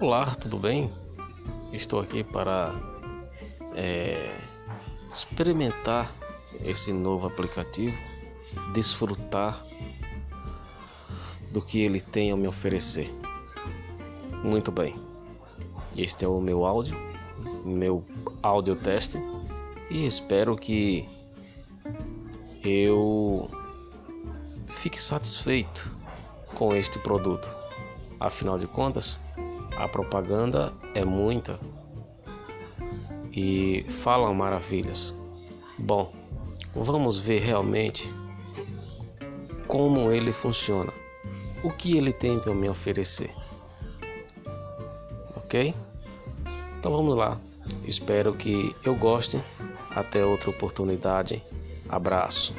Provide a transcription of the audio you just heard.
Olá, tudo bem? Estou aqui para é, experimentar esse novo aplicativo, desfrutar do que ele tem a me oferecer. Muito bem, este é o meu áudio, meu áudio teste e espero que eu fique satisfeito com este produto. Afinal de contas, a propaganda é muita e falam maravilhas. Bom, vamos ver realmente como ele funciona, o que ele tem para me oferecer. Ok? Então vamos lá. Espero que eu goste. Até outra oportunidade. Abraço.